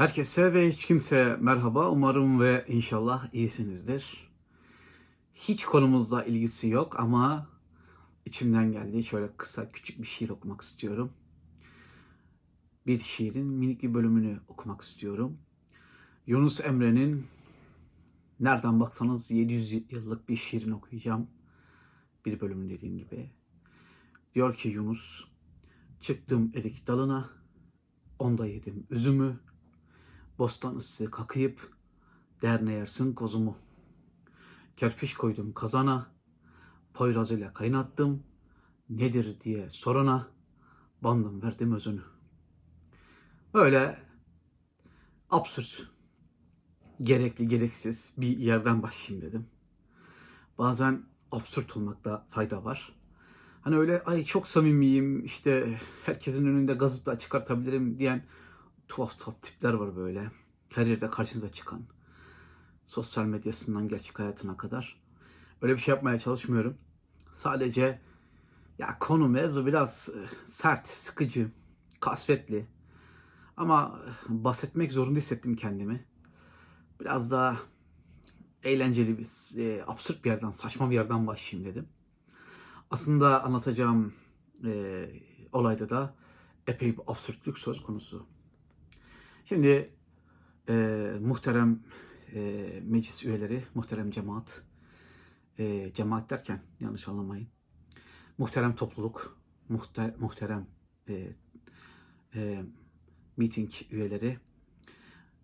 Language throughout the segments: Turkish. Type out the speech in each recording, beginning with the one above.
Herkese ve hiç kimseye merhaba. Umarım ve inşallah iyisinizdir. Hiç konumuzla ilgisi yok ama içimden geldiği şöyle kısa küçük bir şiir okumak istiyorum. Bir şiirin minik bir bölümünü okumak istiyorum. Yunus Emre'nin nereden baksanız 700 yıllık bir şiirini okuyacağım. Bir bölümün dediğim gibi. Diyor ki Yunus, çıktım erik dalına, onda yedim üzümü, bostan ısı kakayıp, derne yersin kozumu. Kerpiç koydum kazana, poyraz kaynattım, nedir diye sorana, bandım verdim özünü. Böyle absürt, gerekli gereksiz bir yerden başlayayım dedim. Bazen absürt olmakta fayda var. Hani öyle ay çok samimiyim işte herkesin önünde gazete çıkartabilirim diyen tuhaf tuhaf tipler var böyle. Her yerde karşınıza çıkan. Sosyal medyasından gerçek hayatına kadar. Öyle bir şey yapmaya çalışmıyorum. Sadece ya konu mevzu biraz e, sert, sıkıcı, kasvetli. Ama bahsetmek zorunda hissettim kendimi. Biraz daha eğlenceli bir, e, absürt bir yerden, saçma bir yerden başlayayım dedim. Aslında anlatacağım e, olayda da epey bir absürtlük söz konusu. Şimdi e, muhterem e, meclis üyeleri, muhterem cemaat, e, cemaat derken yanlış anlamayın. Muhterem topluluk, muhter, muhterem e, e, meeting üyeleri,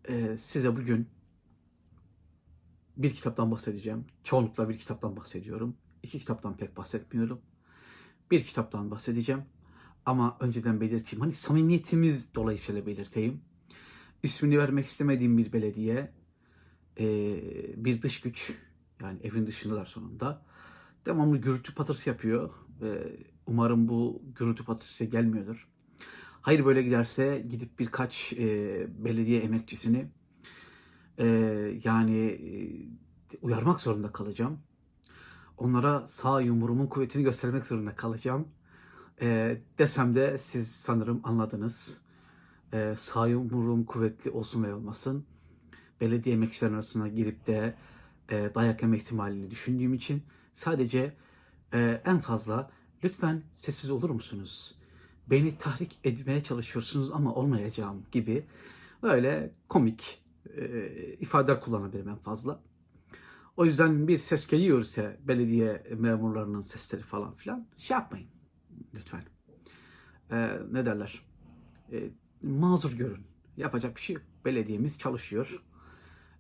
e, size bugün bir kitaptan bahsedeceğim. Çoğunlukla bir kitaptan bahsediyorum. İki kitaptan pek bahsetmiyorum. Bir kitaptan bahsedeceğim. Ama önceden belirteyim. Hani samimiyetimiz dolayısıyla belirteyim. İsmini vermek istemediğim bir belediye, bir dış güç, yani evin dışındalar sonunda. Devamlı gürültü patırtı yapıyor. Umarım bu gürültü patırtısı gelmiyordur. Hayır böyle giderse gidip birkaç belediye emekçisini yani uyarmak zorunda kalacağım. Onlara sağ yumruğumun kuvvetini göstermek zorunda kalacağım. Eee, desem de siz sanırım anladınız. Eee sağ yumruğum kuvvetli olsun ve olmasın. Belediye emekçiler arasına girip de eee, dayak yeme ihtimalini düşündüğüm için sadece eee, en fazla lütfen sessiz olur musunuz? Beni tahrik etmeye çalışıyorsunuz ama olmayacağım gibi böyle komik eee, ifadeler kullanabilirim en fazla. O yüzden bir ses geliyorsa belediye memurlarının sesleri falan filan şey yapmayın lütfen. Ee, ne derler? Ee, mazur görün. Yapacak bir şey yok. Belediyemiz çalışıyor.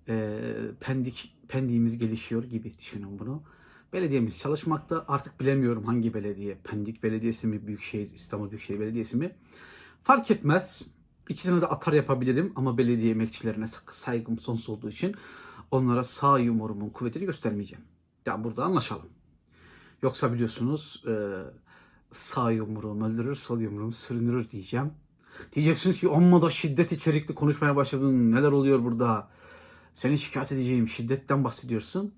Ee, pendik pendiğimiz gelişiyor gibi düşünün bunu. Belediyemiz çalışmakta. Artık bilemiyorum hangi belediye. Pendik Belediyesi mi, Büyükşehir, İstanbul Büyükşehir Belediyesi mi? Fark etmez. İkisine de atar yapabilirim ama belediye emekçilerine saygım sonsuz olduğu için onlara sağ yumurumun kuvvetini göstermeyeceğim. Ya burada anlaşalım. Yoksa biliyorsunuz e, sağ yumruğum öldürür, sol yumruğum süründürür diyeceğim. Diyeceksiniz ki amma da şiddet içerikli konuşmaya başladın. Neler oluyor burada? Seni şikayet edeceğim. Şiddetten bahsediyorsun.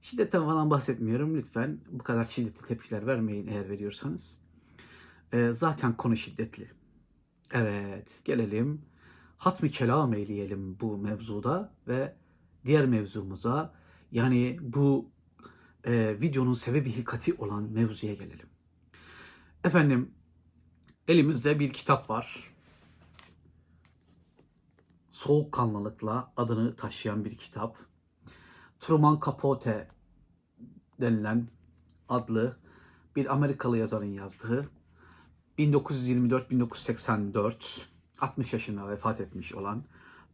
Şiddetten falan bahsetmiyorum. Lütfen bu kadar şiddetli tepkiler vermeyin eğer veriyorsanız. E, zaten konu şiddetli. Evet gelelim. Hatmi kelam eyleyelim bu mevzuda ve diğer mevzumuza yani bu e, videonun sebebi hilkati olan mevzuya gelelim. Efendim elimizde bir kitap var. Soğukkanlılıkla adını taşıyan bir kitap. Truman Capote denilen adlı bir Amerikalı yazarın yazdığı 1924-1984 60 yaşında vefat etmiş olan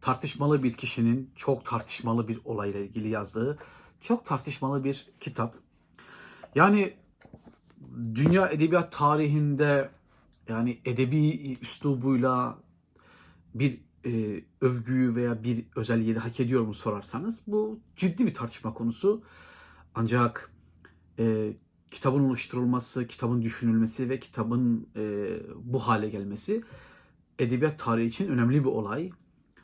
tartışmalı bir kişinin çok tartışmalı bir olayla ilgili yazdığı çok tartışmalı bir kitap. Yani dünya edebiyat tarihinde yani edebi üslubuyla bir e, övgüyü veya bir özelliği de hak ediyor mu sorarsanız bu ciddi bir tartışma konusu. Ancak e, kitabın oluşturulması, kitabın düşünülmesi ve kitabın e, bu hale gelmesi edebiyat tarihi için önemli bir olay.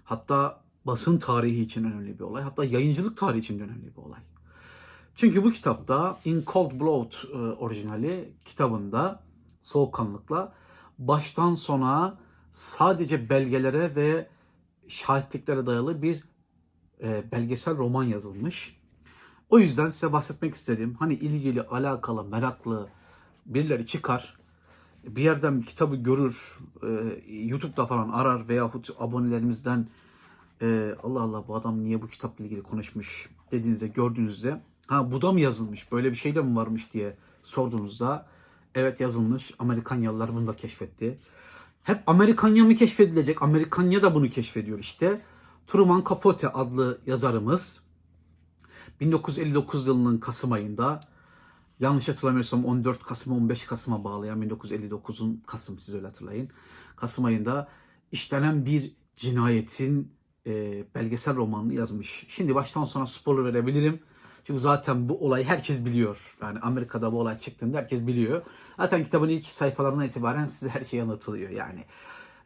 Hatta basın tarihi için önemli bir olay. Hatta yayıncılık tarihi için de önemli bir olay. Çünkü bu kitapta In Cold Blood e, orijinali kitabında soğukkanlıkla baştan sona sadece belgelere ve şahitliklere dayalı bir e, belgesel roman yazılmış. O yüzden size bahsetmek istedim. Hani ilgili, alakalı, meraklı birileri çıkar. Bir yerden bir kitabı görür, e, YouTube'da falan arar veyahut abonelerimizden e, Allah Allah bu adam niye bu kitapla ilgili konuşmuş dediğinizde gördüğünüzde ha bu da mı yazılmış böyle bir şey de mi varmış diye sorduğunuzda evet yazılmış Amerikanyalılar bunu da keşfetti. Hep Amerikanya mı keşfedilecek? Amerikanya da bunu keşfediyor işte. Truman Capote adlı yazarımız 1959 yılının Kasım ayında yanlış hatırlamıyorsam 14 Kasım 15 Kasım'a bağlayan 1959'un Kasım siz öyle hatırlayın. Kasım ayında işlenen bir cinayetin e, belgesel romanını yazmış. Şimdi baştan sona spoiler verebilirim. Çünkü zaten bu olay herkes biliyor. Yani Amerika'da bu olay çıktığında herkes biliyor. Zaten kitabın ilk sayfalarına itibaren size her şey anlatılıyor yani.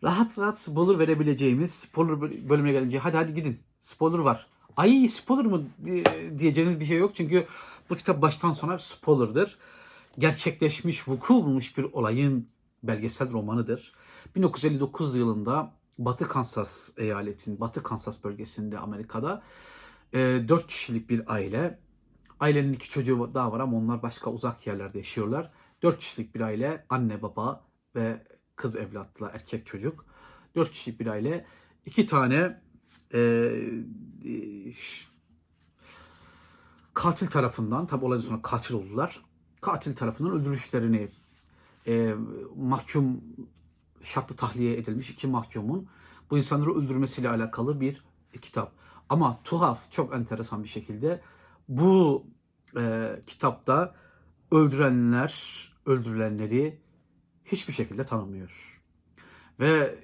Rahat rahat spoiler verebileceğimiz spoiler böl- bölümüne gelince hadi hadi gidin spoiler var. Ay spoiler mı diye- diyeceğiniz bir şey yok çünkü bu kitap baştan sona spoiler'dır. Gerçekleşmiş, vuku bulmuş bir olayın belgesel romanıdır. 1959 yılında Batı Kansas eyaletin, Batı Kansas bölgesinde Amerika'da e, 4 kişilik bir aile. Ailenin iki çocuğu daha var ama onlar başka uzak yerlerde yaşıyorlar. 4 kişilik bir aile, anne baba ve kız evlatla erkek çocuk. 4 kişilik bir aile. iki tane e, e, katil tarafından, tabi olaydan sonra katil oldular. Katil tarafından öldürüşlerini e, mahkum şartlı tahliye edilmiş iki mahkumun bu insanları öldürmesiyle alakalı bir kitap. Ama tuhaf, çok enteresan bir şekilde bu e, kitapta öldürenler, öldürülenleri hiçbir şekilde tanımıyor. Ve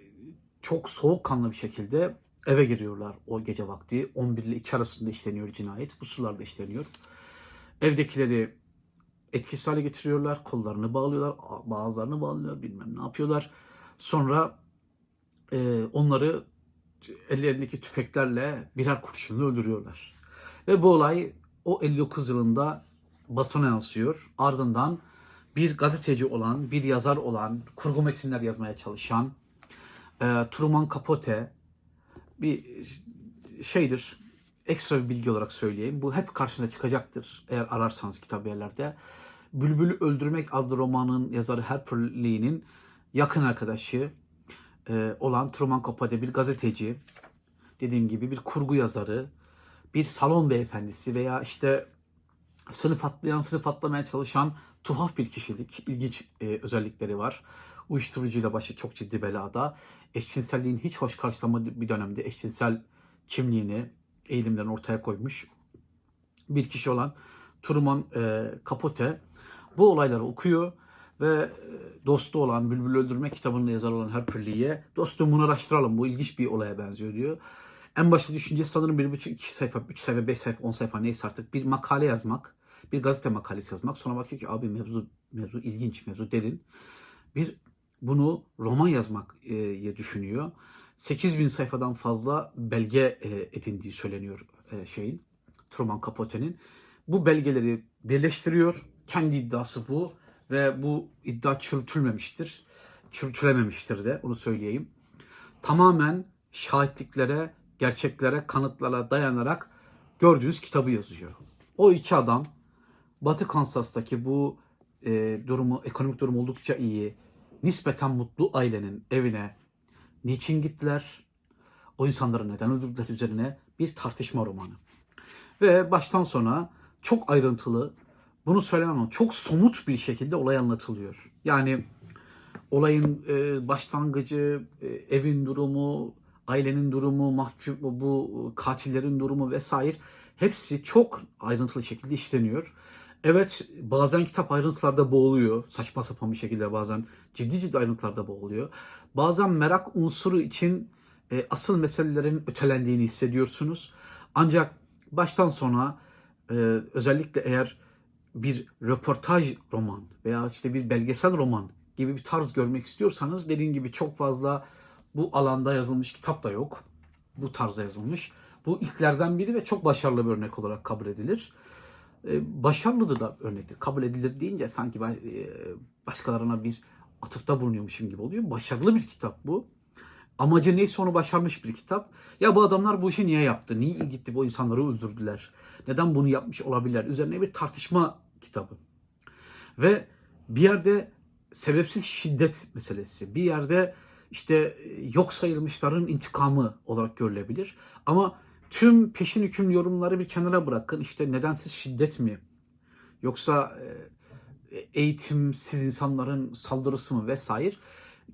çok soğukkanlı bir şekilde eve giriyorlar o gece vakti. 11 ile 2 arasında işleniyor cinayet. Bu sularda işleniyor. Evdekileri etkisiz hale getiriyorlar. Kollarını bağlıyorlar. Bazılarını bağlıyorlar. Bilmem ne yapıyorlar. Sonra e, onları ellerindeki tüfeklerle birer kurşunla öldürüyorlar. Ve bu olay o 59 yılında basına yansıyor. Ardından bir gazeteci olan, bir yazar olan, kurgu metinler yazmaya çalışan e, Truman Capote bir şeydir. Ekstra bir bilgi olarak söyleyeyim. Bu hep karşına çıkacaktır eğer ararsanız kitap yerlerde. Bülbül'ü Öldürmek adlı romanın yazarı Harper Lee'nin yakın arkadaşı e, olan Truman Capote bir gazeteci, dediğim gibi bir kurgu yazarı, bir salon beyefendisi veya işte sınıf atlayan, sınıf atlamaya çalışan tuhaf bir kişilik, ilginç e, özellikleri var. Uyuşturucuyla başı çok ciddi belada. Eşcinselliğin hiç hoş karşılamadığı bir dönemde eşcinsel kimliğini, eğilimlerini ortaya koymuş bir kişi olan Truman e, Capote bu olayları okuyor ve e, dostu olan Bülbül Öldürme kitabını yazar olan Harper Lee'ye dostum bunu araştıralım bu ilginç bir olaya benziyor diyor. En başta düşüncesi sanırım bir buçuk iki sayfa, üç sayfa, beş sayfa, on sayfa neyse artık bir makale yazmak, bir gazete makalesi yazmak. Sonra bakıyor ki abi mevzu mevzu ilginç, mevzu derin. Bir bunu roman yazmak e, düşünüyor. 8000 sayfadan fazla belge e, edindiği söyleniyor e, şeyin Truman Capote'nin. Bu belgeleri birleştiriyor. Kendi iddiası bu ve bu iddia çürütülmemiştir. Çürütülememiştir de onu söyleyeyim. Tamamen şahitliklere, gerçeklere, kanıtlara dayanarak gördüğünüz kitabı yazıyor. O iki adam Batı Kansas'taki bu e, durumu, ekonomik durum oldukça iyi, nispeten mutlu ailenin evine niçin gittiler? O insanları neden öldürdüler üzerine bir tartışma romanı. Ve baştan sona çok ayrıntılı, bunu söylemem ama çok somut bir şekilde olay anlatılıyor. Yani olayın e, başlangıcı, e, evin durumu, ailenin durumu, mahkum bu katillerin durumu vesaire hepsi çok ayrıntılı şekilde işleniyor. Evet bazen kitap ayrıntılarda boğuluyor. Saçma sapan bir şekilde bazen ciddi ciddi ayrıntılarda boğuluyor. Bazen merak unsuru için e, asıl meselelerin ötelendiğini hissediyorsunuz. Ancak baştan sona e, özellikle eğer bir röportaj roman veya işte bir belgesel roman gibi bir tarz görmek istiyorsanız dediğim gibi çok fazla bu alanda yazılmış kitap da yok. Bu tarzda yazılmış. Bu ilklerden biri ve çok başarılı bir örnek olarak kabul edilir. Ee, başarılı da örnektir. Kabul edilir deyince sanki ben e, başkalarına bir atıfta bulunuyormuşum gibi oluyor. Başarılı bir kitap bu. Amacı neyse onu başarmış bir kitap. Ya bu adamlar bu işi niye yaptı? Niye gitti bu insanları öldürdüler? Neden bunu yapmış olabilirler? Üzerine bir tartışma kitabı. Ve bir yerde sebepsiz şiddet meselesi, bir yerde işte e, yok sayılmışların intikamı olarak görülebilir. Ama tüm peşin hüküm yorumları bir kenara bırakın. İşte nedensiz şiddet mi? Yoksa e, eğitimsiz insanların saldırısı mı vesaire.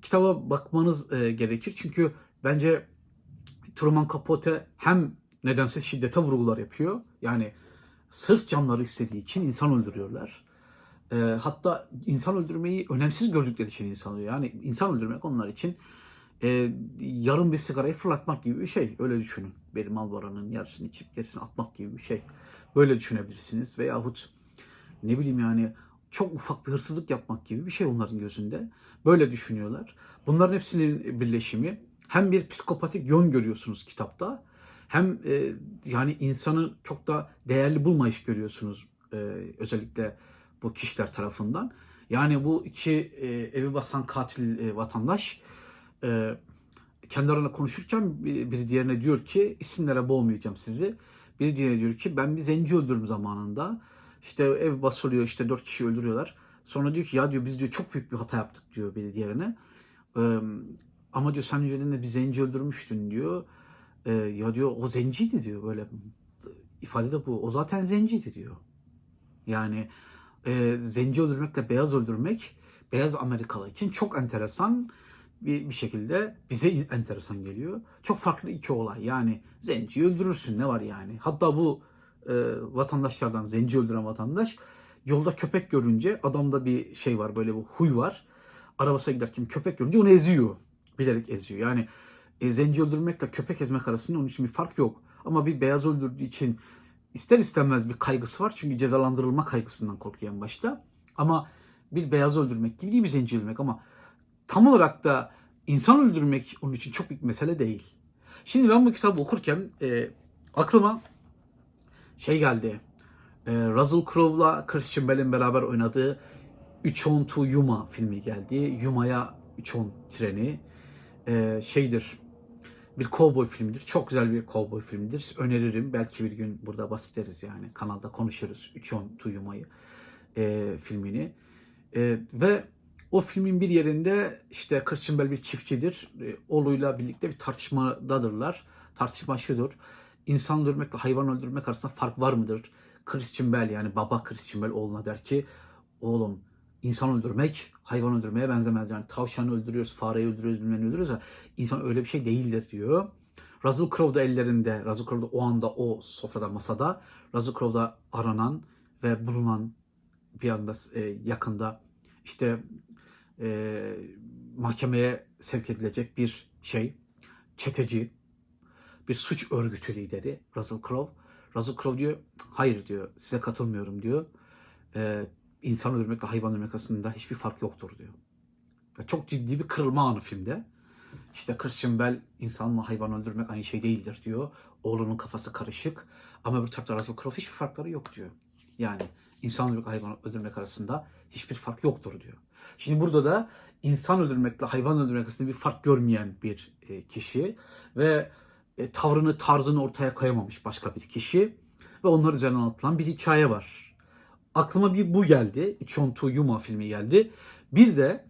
Kitaba bakmanız e, gerekir. Çünkü bence Truman Capote hem nedensiz şiddete vurgular yapıyor. Yani sırf canları istediği için insan öldürüyorlar. E, hatta insan öldürmeyi önemsiz gördükleri için insan öldürüyor. Yani insan öldürmek onlar için e, yarım bir sigarayı fırlatmak gibi bir şey. Öyle düşünün. Benim Malboro'nun yarısını içip gerisini atmak gibi bir şey. Böyle düşünebilirsiniz. Veyahut ne bileyim yani çok ufak bir hırsızlık yapmak gibi bir şey onların gözünde. Böyle düşünüyorlar. Bunların hepsinin birleşimi hem bir psikopatik yön görüyorsunuz kitapta hem e, yani insanı çok da değerli bulmayış görüyorsunuz e, özellikle bu kişiler tarafından. Yani bu iki e, evi basan katil e, vatandaş e, kendi aralarında konuşurken bir- biri diğerine diyor ki isimlere boğmayacağım sizi. Biri diğerine diyor ki ben bir zenci öldürdüm zamanında. İşte ev basılıyor işte dört kişi öldürüyorlar. Sonra diyor ki ya diyor biz diyor çok büyük bir hata yaptık diyor biri diğerine. Ee, ama diyor sen önceden de bir zenci öldürmüştün diyor. Ee, ya diyor o zenciydi diyor böyle ifade de bu. O zaten zenciydi diyor. Yani e, zenci öldürmekle beyaz öldürmek beyaz Amerikalı için çok enteresan bir, bir şekilde bize enteresan geliyor. Çok farklı iki olay. Yani zenciyi öldürürsün ne var yani. Hatta bu e, vatandaşlardan zenci öldüren vatandaş yolda köpek görünce adamda bir şey var böyle bu huy var. Arabasına giderken köpek görünce onu eziyor. Bilerek eziyor. Yani e, zenci öldürmekle köpek ezmek arasında onun için bir fark yok. Ama bir beyaz öldürdüğü için ister istemez bir kaygısı var. Çünkü cezalandırılma kaygısından korkuyor en başta. Ama bir beyaz öldürmek gibi değil bir zenci öldürmek ama tam olarak da insan öldürmek onun için çok büyük mesele değil. Şimdi ben bu kitabı okurken e, aklıma şey geldi. E, Russell Crowe'la Christian Bale'in beraber oynadığı 310 to Yuma filmi geldi. Yuma'ya 310 treni. E, şeydir. Bir cowboy filmidir. Çok güzel bir cowboy filmidir. Öneririm. Belki bir gün burada bahsederiz yani. Kanalda konuşuruz 310 to Yuma'yı e, filmini. E, ve o filmin bir yerinde işte Christian Bale bir çiftçidir. E, oğluyla birlikte bir tartışmadadırlar. Tartışma şudur. İnsan öldürmekle hayvan öldürmek arasında fark var mıdır? Christian Bale yani baba Christian Bale oğluna der ki oğlum insan öldürmek hayvan öldürmeye benzemez. Yani tavşanı öldürüyoruz, fareyi öldürüyoruz, bilmem öldürüyoruz ya insan öyle bir şey değildir diyor. Russell Crowe da ellerinde, Russell Crowe da o anda o sofrada masada, Russell Crowe da aranan ve bulunan bir anda e, yakında işte e, mahkemeye sevk edilecek bir şey, çeteci, bir suç örgütü lideri Russell Crowe. Russell Crowe diyor, hayır diyor, size katılmıyorum diyor. E, insan öldürmekle hayvan öldürmek arasında hiçbir fark yoktur diyor. Ya çok ciddi bir kırılma anı filmde. İşte Christian Bale insanla hayvan öldürmek aynı şey değildir diyor. Oğlunun kafası karışık. Ama bir tarafta Russell Crowe hiçbir farkları yok diyor. Yani insan öldürmek hayvan öldürmek arasında hiçbir fark yoktur diyor. Şimdi burada da insan öldürmekle hayvan öldürmek arasında bir fark görmeyen bir e, kişi ve e, tavrını tarzını ortaya koyamamış başka bir kişi ve onlar üzerinden anlatılan bir hikaye var. Aklıma bir bu geldi. Chon To Yuma filmi geldi. Bir de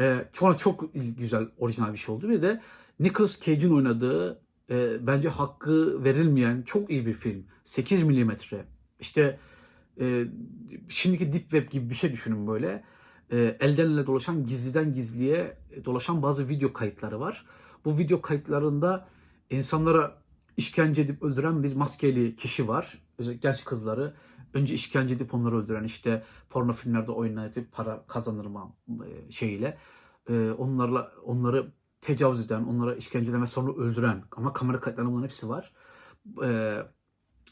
e, sonra çok güzel orijinal bir şey oldu. Bir de Nicolas Cage'in oynadığı e, bence hakkı verilmeyen çok iyi bir film. 8 milimetre. İşte e, şimdiki Deep Web gibi bir şey düşünün böyle. E, elden ele dolaşan gizliden gizliye dolaşan bazı video kayıtları var. Bu video kayıtlarında insanlara işkence edip öldüren bir maskeli kişi var. Özellikle genç kızları önce işkence edip onları öldüren işte porno filmlerde oynatıp para kazanırma e, şeyiyle e, onlarla onları tecavüz eden, onlara işkence eden ve sonra öldüren ama kamera kayıtlarında bunların hepsi var. E,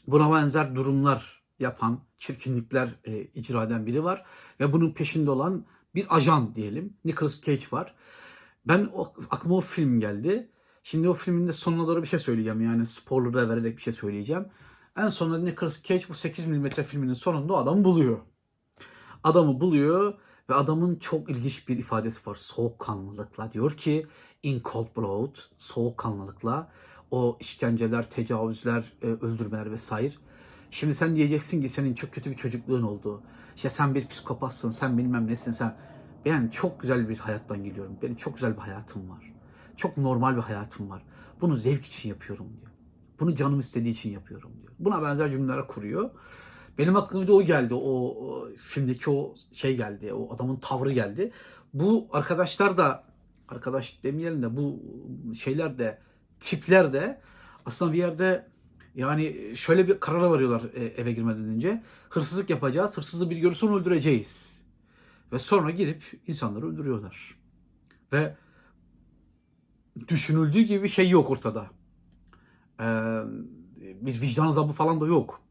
buna benzer durumlar yapan, çirkinlikler icra eden biri var ve bunun peşinde olan bir ajan diyelim. Nicolas Cage var. Ben o, aklıma o film geldi. Şimdi o filmin de sonuna doğru bir şey söyleyeceğim. Yani spoiler vererek bir şey söyleyeceğim. En sonunda Nicolas Cage bu 8 mm filminin sonunda o adamı buluyor. Adamı buluyor ve adamın çok ilginç bir ifadesi var. Soğukkanlılıkla diyor ki in cold blood, soğukkanlılıkla o işkenceler, tecavüzler, e, öldürmeler vesaire. Şimdi sen diyeceksin ki senin çok kötü bir çocukluğun oldu. İşte sen bir psikopatsın, sen bilmem nesin sen. Ben çok güzel bir hayattan geliyorum. Benim çok güzel bir hayatım var. Çok normal bir hayatım var. Bunu zevk için yapıyorum diyor. Bunu canım istediği için yapıyorum diyor. Buna benzer cümleler kuruyor. Benim aklıma da o geldi. O, filmdeki o şey geldi. O adamın tavrı geldi. Bu arkadaşlar da arkadaş demeyelim de bu şeyler de tipler de aslında bir yerde yani şöyle bir karara varıyorlar e, eve girmeden önce. Hırsızlık yapacağız. Hırsızı bir görürse onu öldüreceğiz. Ve sonra girip insanları öldürüyorlar. Ve düşünüldüğü gibi bir şey yok ortada. Bir vicdan azabı falan da yok.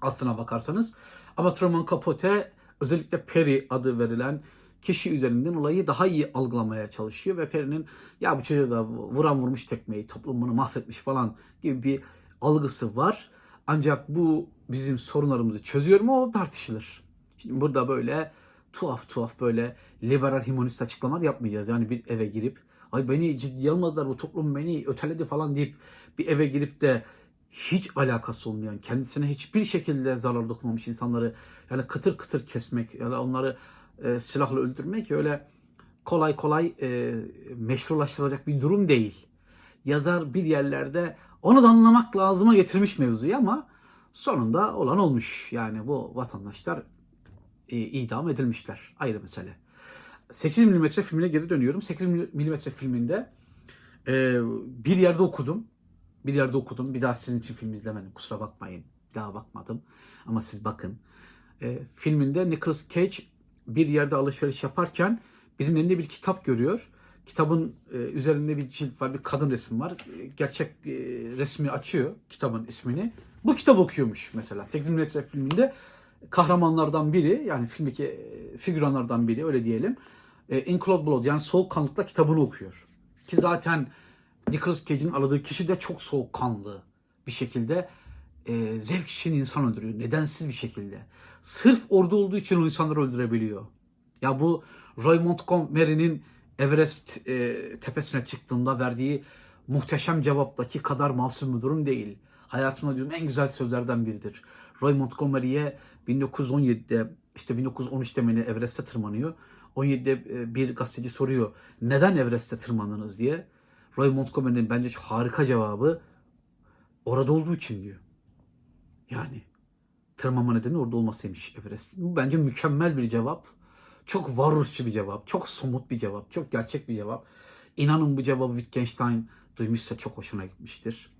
Aslına bakarsanız. Ama Truman Capote özellikle Perry adı verilen kişi üzerinden olayı daha iyi algılamaya çalışıyor ve Perry'nin ya bu çocuğa da vuran vurmuş tekmeyi, toplumunu mahvetmiş falan gibi bir algısı var. Ancak bu bizim sorunlarımızı çözüyor mu o tartışılır. Şimdi burada böyle tuhaf tuhaf böyle liberal humanist açıklamalar yapmayacağız. Yani bir eve girip ay beni ciddiye almadılar bu toplum beni öteledi falan deyip bir eve girip de hiç alakası olmayan, kendisine hiçbir şekilde zarar dokunmamış insanları yani kıtır kıtır kesmek ya da onları e, silahla öldürmek öyle kolay kolay e, meşrulaştırılacak bir durum değil. Yazar bir yerlerde onu da anlamak lazıma getirmiş mevzuyu ama sonunda olan olmuş. Yani bu vatandaşlar e, idam edilmişler. Ayrı mesele. 8 mm filmine geri dönüyorum. 8 mm filminde e, bir yerde okudum. Bir yerde okudum. Bir daha sizin için film izlemedim. Kusura bakmayın. Bir daha bakmadım. Ama siz bakın. E, filminde Nicolas Cage bir yerde alışveriş yaparken birinin elinde bir kitap görüyor. Kitabın e, üzerinde bir cilt var, bir kadın resmi var. E, gerçek e, resmi açıyor kitabın ismini. Bu kitap okuyormuş mesela. 8 mm filminde kahramanlardan biri yani filmdeki e, figüranlardan biri öyle diyelim. E, In Cold Blood yani soğukkanlıkla kitabını okuyor. Ki zaten Nicolas Cage'in aradığı kişi de çok soğukkanlı bir şekilde e, zevk için insan öldürüyor. Nedensiz bir şekilde. Sırf orada olduğu için o insanları öldürebiliyor. Ya bu Roy Montgomery'nin Everest e, tepesine çıktığında verdiği muhteşem cevaptaki kadar masum bir durum değil. Hayatımda duyduğum en güzel sözlerden biridir. Roy Montgomery'e 1917'de işte 1913'te mi ne Everest'e tırmanıyor. 17'de e, bir gazeteci soruyor neden Everest'e tırmandınız diye. Roy Montgomery'nin bence çok harika cevabı orada olduğu için diyor. Yani tırmanma nedeni orada olmasıymış Everest. Bu bence mükemmel bir cevap. Çok varoluşçu bir cevap. Çok somut bir cevap. Çok gerçek bir cevap. İnanın bu cevabı Wittgenstein duymuşsa çok hoşuna gitmiştir.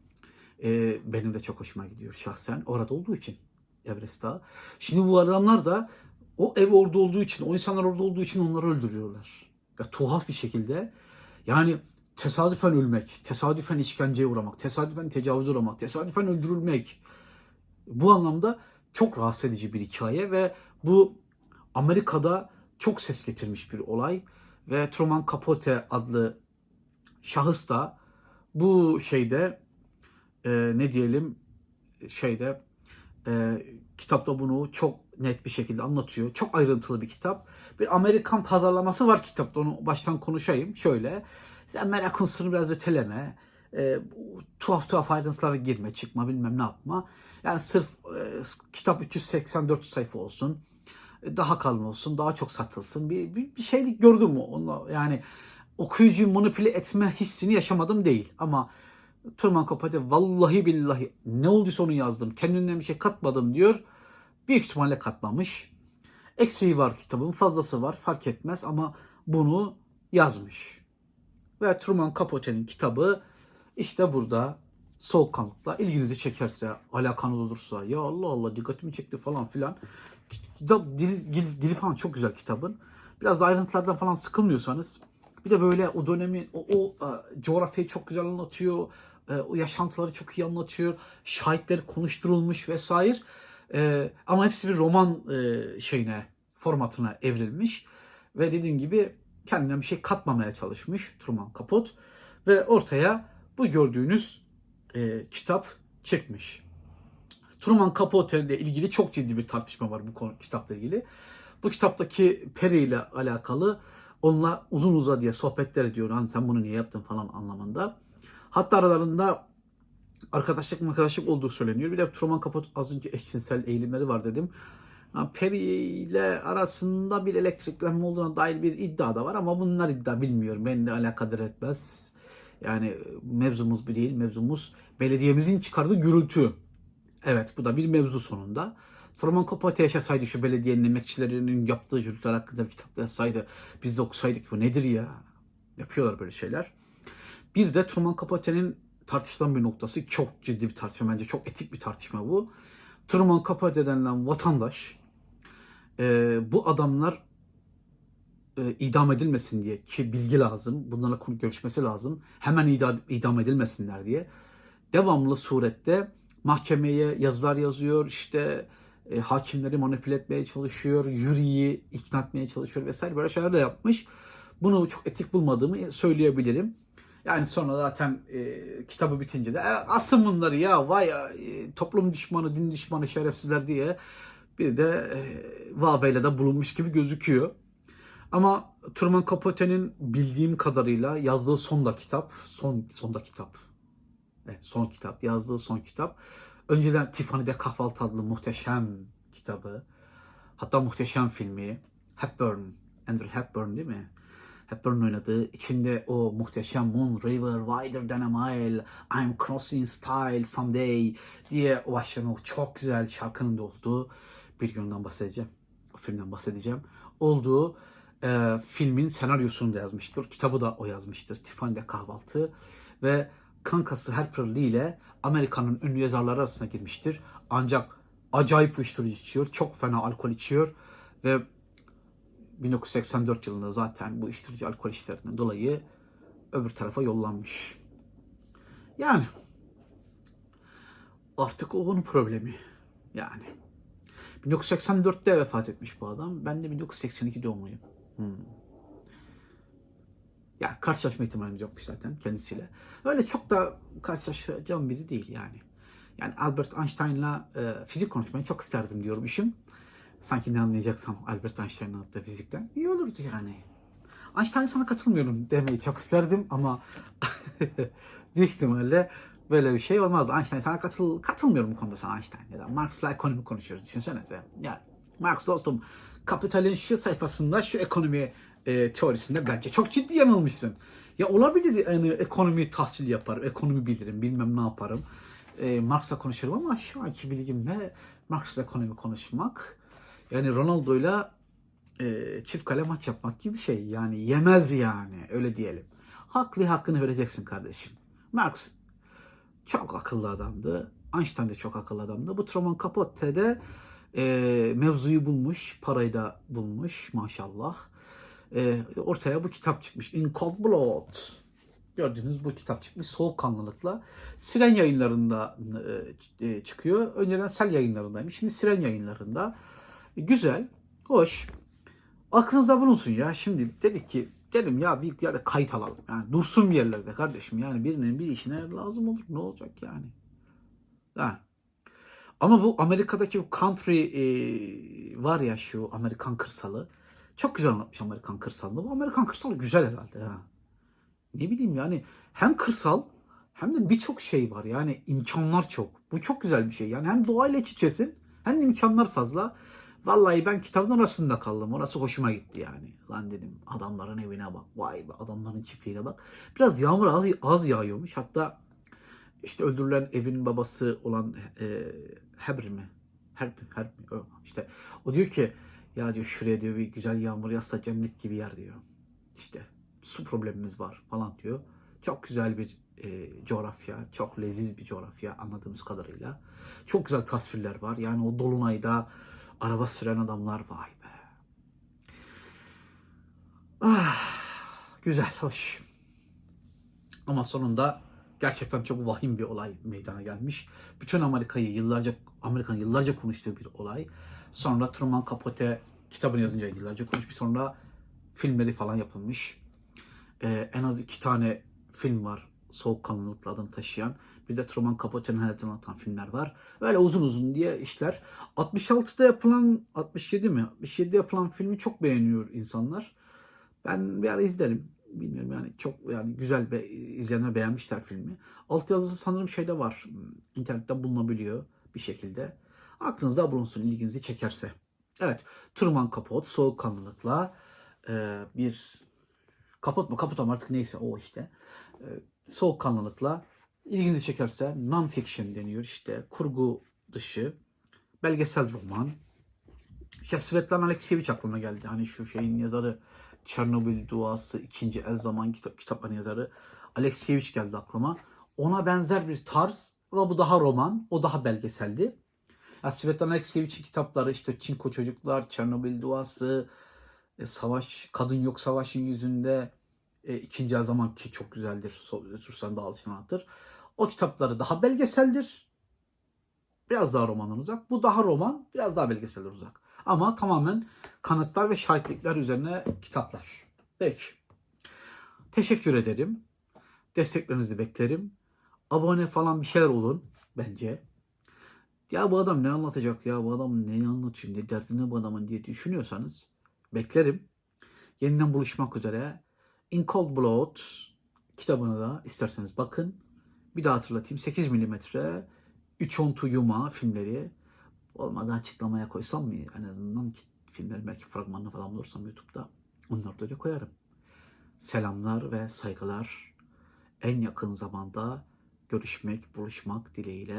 Ee, benim de çok hoşuma gidiyor şahsen. Orada olduğu için Everest Dağı. Şimdi bu adamlar da o ev orada olduğu için, o insanlar orada olduğu için onları öldürüyorlar. Ya tuhaf bir şekilde. Yani tesadüfen ölmek, tesadüfen işkenceye uğramak, tesadüfen tecavüze uğramak, tesadüfen öldürülmek. Bu anlamda çok rahatsız edici bir hikaye ve bu Amerika'da çok ses getirmiş bir olay ve Truman Capote adlı şahıs da bu şeyde e, ne diyelim şeyde e, kitapta bunu çok net bir şekilde anlatıyor. Çok ayrıntılı bir kitap. Bir Amerikan pazarlaması var kitapta. Onu baştan konuşayım. Şöyle. Sen merak unsurunu biraz öteleme. E, tuhaf tuhaf ayrıntılara girme, çıkma, bilmem ne yapma. Yani sırf e, kitap 384 sayfa olsun. E, daha kalın olsun, daha çok satılsın. Bir, bir, bir şeylik gördüm mü? Onunla, yani okuyucuyu manipüle etme hissini yaşamadım değil. Ama Truman Capote vallahi billahi ne olduysa onu yazdım. Kendimden bir şey katmadım diyor. Büyük ihtimalle katmamış. Eksiği var kitabın fazlası var fark etmez ama bunu yazmış. Ve Truman Capote'nin kitabı işte burada soğukkanlıkla ilginizi çekerse, alakanız olursa ya Allah Allah dikkatimi çekti falan filan. Kitap dil, dil, dili falan çok güzel kitabın. Biraz ayrıntılardan falan sıkılmıyorsanız bir de böyle o dönemi, o, o e, coğrafyayı çok güzel anlatıyor. E, o yaşantıları çok iyi anlatıyor. Şahitler konuşturulmuş vesaire. E, ama hepsi bir roman e, şeyine, formatına evrilmiş. Ve dediğim gibi kendinden bir şey katmamaya çalışmış Truman Capote. Ve ortaya bu gördüğünüz e, kitap çıkmış. Truman Capote ile ilgili çok ciddi bir tartışma var bu konu, kitapla ilgili. Bu kitaptaki Perry ile alakalı Onunla uzun uza diye sohbetler ediyor. Lan sen bunu niye yaptın falan anlamında. Hatta aralarında arkadaşlık arkadaşlık olduğu söyleniyor. Bir de Truman Capote az önce eşcinsel eğilimleri var dedim. Perry ile arasında bir elektriklenme olduğuna dair bir iddia da var ama bunlar iddia bilmiyorum. Benimle alakadar etmez. Yani mevzumuz bir değil. Mevzumuz belediyemizin çıkardığı gürültü. Evet bu da bir mevzu sonunda. Truman Capote yaşasaydı şu belediyenin emekçilerinin yaptığı gürültüler hakkında bir kitap yazsaydı biz de okusaydık bu nedir ya? Yapıyorlar böyle şeyler. Bir de Truman Capote'nin tartışılan bir noktası çok ciddi bir tartışma bence çok etik bir tartışma bu. Truman Capote denilen vatandaş e, bu adamlar e, idam edilmesin diye ki bilgi lazım bunlarla görüşmesi lazım hemen idam, idam edilmesinler diye devamlı surette mahkemeye yazılar yazıyor işte e, hakimleri manipüle etmeye çalışıyor jüriyi ikna etmeye çalışıyor vesaire böyle şeyler de yapmış bunu çok etik bulmadığımı söyleyebilirim. Yani sonra zaten e, kitabı bitince de e, asın bunları ya vay e, toplum düşmanı, din düşmanı, şerefsizler diye bir de e, vabeyle de bulunmuş gibi gözüküyor. Ama Truman Capote'nin bildiğim kadarıyla yazdığı son da kitap, son son da kitap. Evet, son kitap, yazdığı son kitap. Önceden Tiffany'de Kahvaltı adlı muhteşem kitabı. Hatta muhteşem filmi. Hepburn, Andrew Hepburn değil mi? Hepburn oynadığı, içinde o muhteşem Moon River, Wider Than a Mile, I'm Crossing Style Someday diye başlayan o çok güzel şarkının da olduğu bir günden bahsedeceğim. O filmden bahsedeceğim. Olduğu e, filmin senaryosunu da yazmıştır. Kitabı da o yazmıştır. Tiffany'de Kahvaltı ve kankası Harper Lee ile Amerika'nın ünlü yazarları arasına girmiştir. Ancak acayip uyuşturucu içiyor. Çok fena alkol içiyor ve 1984 yılında zaten bu uyuşturucu alkol işlerinden dolayı öbür tarafa yollanmış. Yani artık o onun problemi. Yani 1984'te vefat etmiş bu adam. Ben de 1982 doğumluyum. Hmm. Yani karşılaşma ihtimalimiz yokmuş zaten kendisiyle. Öyle çok da karşılaşacağım biri değil yani. Yani Albert Einstein'la e, fizik konuşmayı çok isterdim diyormuşum. Sanki ne anlayacaksam Albert Einstein'ın anlattığı fizikten. iyi olurdu yani. Einstein sana katılmıyorum demeyi çok isterdim ama büyük ihtimalle böyle bir şey olmaz. Einstein sana katıl, katılmıyorum bu konuda sana Einstein. Ya da Marx'la ekonomi konuşuyoruz. Düşünsenize. Yani Marx dostum Kapital'in şu sayfasında şu ekonomi e, teorisinde bence çok ciddi yanılmışsın. Ya olabilir yani ekonomi tahsil yaparım, ekonomi bilirim, bilmem ne yaparım. E, Marx'la konuşurum ama şu anki bilgimle Marx'la ekonomi konuşmak yani Ronaldo'yla e, çift kale maç yapmak gibi bir şey. Yani yemez yani öyle diyelim. Haklı hakkını vereceksin kardeşim. Marx çok akıllı adamdı. Einstein de çok akıllı adamdı. Bu Truman Capote de e, mevzuyu bulmuş, parayı da bulmuş maşallah. E, ortaya bu kitap çıkmış. In Cold Blood. Gördüğünüz bu kitap çıkmış soğukkanlılıkla. Siren yayınlarında e, e, çıkıyor. Önceden Sel yayınlarındaymış. Şimdi Siren yayınlarında. Güzel, hoş. Aklınızda bulunsun ya. Şimdi dedik ki gelin ya bir yerde kayıt alalım. Yani dursun bir yerlerde kardeşim. Yani birinin bir işine lazım olur. Ne olacak yani? Ha. Ama bu Amerika'daki bu country e, var ya şu Amerikan kırsalı. Çok güzel anlatmış Amerikan kırsalını. Bu Amerikan kırsalı güzel herhalde ha. Ne bileyim yani hem kırsal hem de birçok şey var. Yani imkanlar çok. Bu çok güzel bir şey. Yani hem doğayla iç hem de imkanlar fazla. Vallahi ben kitabın arasında kaldım. Orası hoşuma gitti yani. Lan dedim adamların evine bak. Vay be adamların çiftliğine bak. Biraz yağmur az, az yağıyormuş. Hatta işte öldürülen evin babası olan e, Hebr mi? Mi? O, işte o diyor ki ya diyor şuraya diyor bir güzel yağmur yağsa cennet gibi yer diyor. İşte su problemimiz var falan diyor. Çok güzel bir e, coğrafya, çok leziz bir coğrafya anladığımız kadarıyla. Çok güzel tasvirler var. Yani o dolunayda araba süren adamlar vay be. Ah, güzel, hoş. Ama sonunda gerçekten çok vahim bir olay meydana gelmiş. Bütün Amerika'yı yıllarca Amerika'nın yıllarca konuştuğu bir olay. Sonra Truman Capote kitabını yazınca yıllarca konuşmuş. Sonra filmleri falan yapılmış. Ee, en az iki tane film var soğukkanlılıkla adını taşıyan. Bir de Truman Capote'nin hayatını anlatan filmler var. Böyle uzun uzun diye işler. 66'da yapılan, 67 mi? 67'de yapılan filmi çok beğeniyor insanlar. Ben bir ara izlerim. Bilmiyorum yani çok yani güzel ve izleyenler beğenmişler filmi. Altyazısı sanırım şeyde var. hmm, İnternette bulunabiliyor bir şekilde. Aklınızda bulunsun ilginizi çekerse. Evet. Truman Capote soğukkanlılıkla e, bir kaput mu kaput ama artık neyse o işte. E, soğukkanlılıkla ilginizi çekerse non-fiction deniyor işte kurgu dışı belgesel roman. İşte Svetlana Alexievich aklıma geldi. Hani şu şeyin yazarı Çernobil Duası ikinci el zaman kitap, kitapların yazarı Alexievich geldi aklıma. Ona benzer bir tarz ama bu daha roman, o daha belgeseldi. Ya Svetlana Alexievich'in kitapları işte Çinko Çocuklar, Çernobil Duası, e, Savaş, Kadın Yok Savaşın Yüzünde, e, ikinci el zaman ki çok güzeldir. Ruslan Dağılışını anlatır. O kitapları daha belgeseldir. Biraz daha romandan uzak. Bu daha roman, biraz daha belgeselden uzak. Ama tamamen kanıtlar ve şahitlikler üzerine kitaplar. Peki. Teşekkür ederim. Desteklerinizi beklerim. Abone falan bir şeyler olun bence. Ya bu adam ne anlatacak ya bu adam ne anlatıyor ne derdi ne bu adamın diye düşünüyorsanız beklerim. Yeniden buluşmak üzere. In Cold Blood kitabını da isterseniz bakın. Bir daha hatırlatayım. 8 milimetre 3 ontu yuma filmleri olmadı açıklamaya koysam mı? En azından ki- filmlerin belki fragmanını falan bulursam YouTube'da onları da öyle koyarım. Selamlar ve saygılar. En yakın zamanda görüşmek, buluşmak dileğiyle.